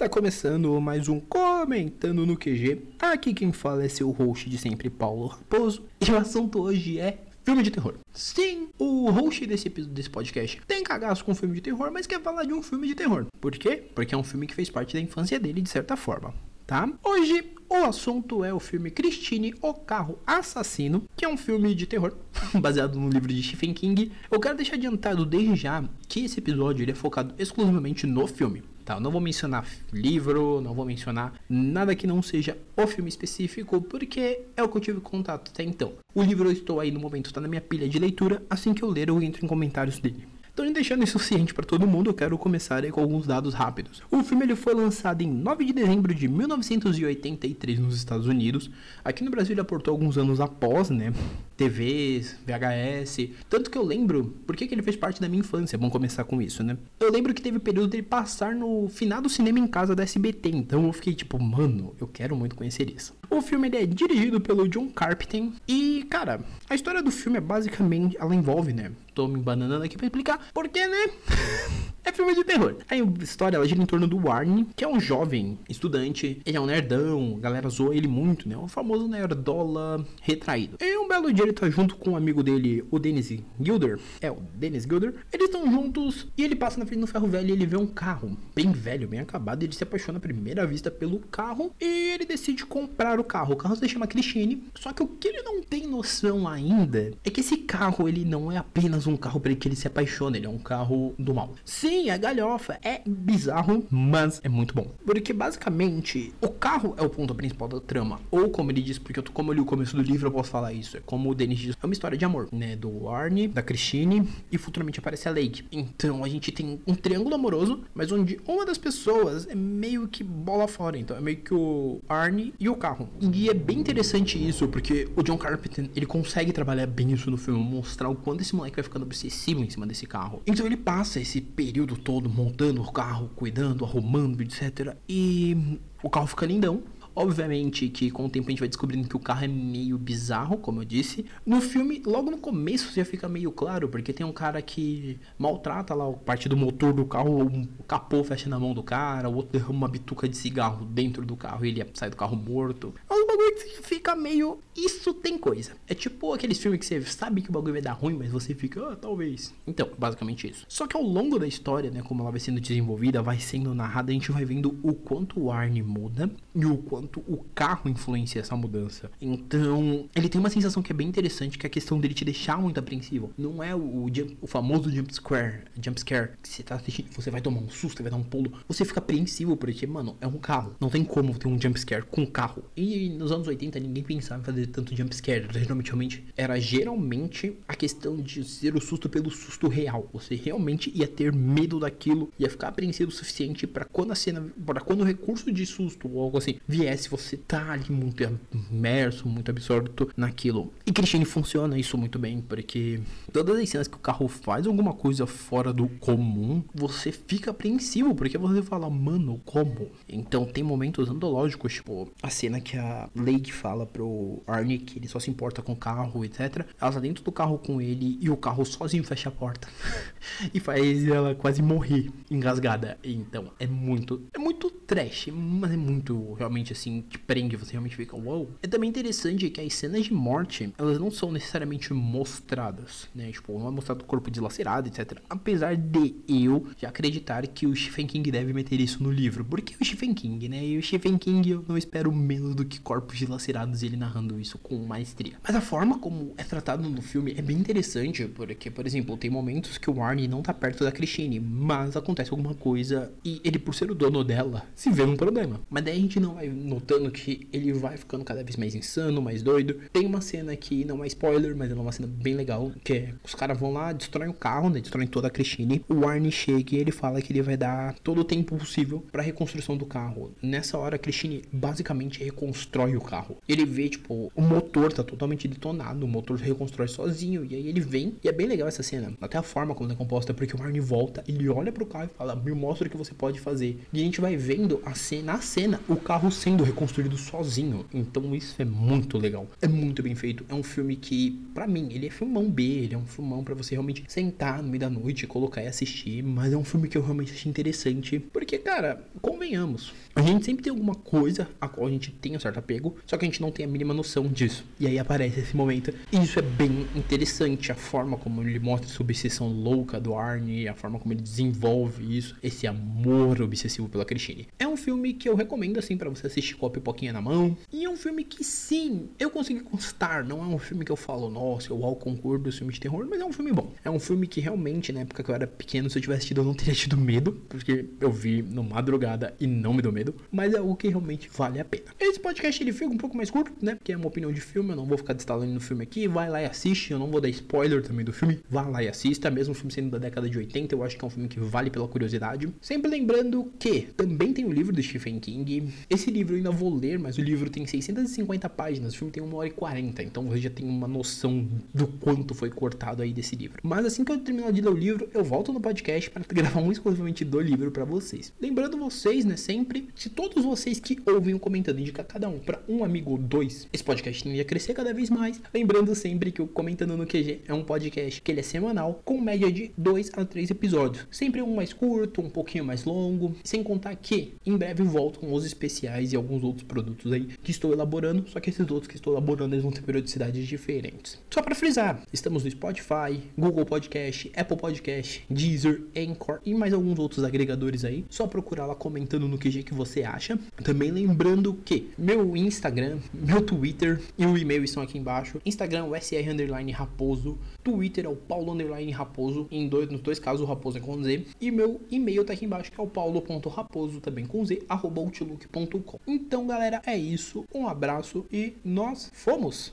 Está começando mais um Comentando no QG. Aqui quem fala é seu host de sempre, Paulo Raposo. E o assunto hoje é filme de terror. Sim, o host desse, desse podcast tem cagaço com filme de terror, mas quer falar de um filme de terror. Por quê? Porque é um filme que fez parte da infância dele, de certa forma. Tá? Hoje o assunto é o filme Christine, o Carro Assassino, que é um filme de terror baseado no livro de Stephen King. Eu quero deixar adiantado desde já que esse episódio é focado exclusivamente no filme. Tá, eu não vou mencionar livro, não vou mencionar nada que não seja o filme específico, porque é o que eu tive contato até então. O livro eu estou aí no momento, está na minha pilha de leitura, assim que eu ler eu entro em comentários dele. Então, deixando isso ciente para todo mundo, eu quero começar com alguns dados rápidos. O filme ele foi lançado em 9 de dezembro de 1983 nos Estados Unidos. Aqui no Brasil ele aportou alguns anos após, né? TVs, VHS. Tanto que eu lembro, por que, ele fez parte da minha infância? Vamos começar com isso, né? Eu lembro que teve período dele passar no final do cinema em casa da SBT. Então eu fiquei tipo, mano, eu quero muito conhecer isso. O filme ele é dirigido pelo John Carpenter. E, cara, a história do filme é basicamente. Ela envolve, né? Tô me bananando aqui pra explicar. Porque, né? É filme de terror. A história ela gira em torno do Warren, que é um jovem estudante. Ele é um nerdão, a galera zoa ele muito, né? O famoso nerdola retraído. E um belo dia ele tá junto com um amigo dele, o Dennis Gilder. É, o Dennis Gilder. Eles estão juntos e ele passa na frente do ferro velho e ele vê um carro bem velho, bem acabado. Ele se apaixona à primeira vista pelo carro e ele decide comprar o carro. O carro se chama Christine. Só que o que ele não tem noção ainda é que esse carro ele não é apenas um carro para que ele se apaixona, ele é um carro do mal. Sim, é galhofa, é bizarro, mas é muito bom. Porque basicamente o carro é o ponto principal da trama. Ou como ele diz, porque eu, como eu li o começo do livro, eu posso falar isso. É como o Dennis diz, é uma história de amor, né? Do Arnie, da Christine e futuramente aparece a Lake. Então a gente tem um triângulo amoroso, mas onde uma das pessoas é meio que bola fora. Então é meio que o Arnie e o carro. E é bem interessante isso, porque o John Carpenter ele consegue trabalhar bem isso no filme, mostrar o quanto esse moleque vai ficando obsessivo em cima desse carro. Então ele passa esse período todo montando o carro, cuidando, arrumando, etc. E o carro fica lindão. Obviamente que com o tempo a gente vai descobrindo que o carro é meio bizarro, como eu disse. No filme, logo no começo já fica meio claro, porque tem um cara que maltrata lá a parte do motor do carro, o capô fecha na mão do cara, o outro derrama uma bituca de cigarro dentro do carro e ele sai do carro morto. É um fica meio. Isso tem coisa. É tipo aqueles filmes que você sabe que o bagulho vai dar ruim, mas você fica, ah, talvez. Então, basicamente isso. Só que ao longo da história, né, como ela vai sendo desenvolvida, vai sendo narrada, a gente vai vendo o quanto o Arnie muda e o quanto o carro influencia essa mudança. Então, ele tem uma sensação que é bem interessante, que é a questão dele te deixar muito apreensivo. Não é o, o, famoso jump scare, jump scare, que você tá assistindo, você vai tomar um susto, vai dar um pulo. Você fica apreensivo porque, mano, é um carro. Não tem como ter um jump scare com carro. E nos anos 80 ninguém pensava em fazer tanto jump scare. Geralmente era geralmente a questão de ser o susto pelo susto real. Você realmente ia ter medo daquilo, ia ficar apreensivo o suficiente para quando a cena, para quando o recurso de susto ou algo assim viesse se você tá ali muito imerso, muito absorto naquilo. E Christine funciona isso muito bem, porque todas as cenas que o carro faz alguma coisa fora do comum, você fica apreensivo, porque você fala, mano, como? Então tem momentos antológicos, tipo, a cena que a Lake fala pro Arnie que ele só se importa com o carro, etc. Ela tá dentro do carro com ele e o carro sozinho fecha a porta. e faz ela quase morrer engasgada. Então, é muito, é muito trash, mas é muito realmente assim te prende, você realmente fica. Wow. É também interessante que as cenas de morte, elas não são necessariamente mostradas, né? Tipo, não é mostrado o corpo dilacerado, etc. Apesar de eu já acreditar que o Stephen King deve meter isso no livro. Porque o Stephen King, né? E o Stephen King eu não espero menos do que corpos dilacerados ele narrando isso com maestria. Mas a forma como é tratado no filme é bem interessante, porque, por exemplo, tem momentos que o Arnie não tá perto da Christine, mas acontece alguma coisa e ele, por ser o dono dela, se vê num problema. Mas daí a gente não vai notando que ele vai ficando cada vez mais insano, mais doido. Tem uma cena que não é spoiler, mas é uma cena bem legal, que é os caras vão lá, destroem o carro, né, destroem toda a Christine. O Arnie chega e ele fala que ele vai dar todo o tempo possível para reconstrução do carro. Nessa hora a Christine basicamente reconstrói o carro. Ele vê tipo o motor tá totalmente detonado, o motor reconstrói sozinho e aí ele vem e é bem legal essa cena. Até a forma como é composta, porque o Arnie volta, ele olha pro carro e fala: "Me mostra o que você pode fazer". E a gente vai vendo vendo a cena, a cena, o carro sendo reconstruído sozinho. Então isso é muito legal. É muito bem feito. É um filme que, para mim, ele é filmão B, ele é um filmão para você realmente sentar no meio da noite, colocar e assistir, mas é um filme que eu realmente achei interessante, porque, cara, convenhamos, a gente sempre tem alguma coisa a qual a gente tem um certo apego, só que a gente não tem a mínima noção disso. E aí aparece esse momento, e isso é bem interessante, a forma como ele mostra essa obsessão louca do Arnie, a forma como ele desenvolve isso, esse amor obsessivo pela Christine. É um filme que eu recomendo, assim, para você assistir com a pipoquinha na mão, e é um filme que, sim, eu consegui constar, não é um filme que eu falo, nossa, eu ao concurso do filme de terror, mas é um filme bom. É um filme que realmente, na época que eu era pequeno, se eu tivesse tido, eu não teria tido medo, porque eu vi no madrugada e não me deu medo, mas é algo que realmente vale a pena. Esse podcast ele fica um pouco mais curto, né? Porque é uma opinião de filme, eu não vou ficar destalando no filme aqui. Vai lá e assiste, eu não vou dar spoiler também do filme. Vá lá e assista, mesmo o filme sendo da década de 80, eu acho que é um filme que vale pela curiosidade. Sempre lembrando que também tem o livro do Stephen King. Esse livro eu ainda vou ler, mas o livro tem 650 páginas, o filme tem 1 hora e 40, então você já tem uma noção do quanto foi cortado aí desse livro. Mas assim que eu terminar de ler o livro, eu volto no podcast para gravar um exclusivamente do livro para vocês. Lembrando vocês, né, sempre, se todos vocês que ouvem o comentando indicar cada um para um amigo ou dois, esse podcast ia crescer cada vez mais. Lembrando sempre que o Comentando no QG é um podcast que ele é semanal, com média de 2 a 3 episódios. Sempre um mais curto, um pouquinho mais longo, sem contar que em breve voltam os especiais e alguns outros produtos aí que estou elaborando, só que esses outros que estou elaborando eles vão ter periodicidades diferentes. Só para frisar, estamos no Spotify, Google Podcast, Apple Podcast, Deezer, Anchor e mais alguns outros agregadores aí. Só procurar lá comentando no QG que você acha. Também lembrando que meu Instagram, meu Twitter e o e-mail estão aqui embaixo. Instagram o SR underline Raposo, Twitter é o Paulo underline Raposo, em dois, nos dois casos o Raposo é com Z. E meu e-mail tá aqui embaixo que é o paulo.raposo, também com Z, arroba. Então galera, é isso. Um abraço e nós fomos!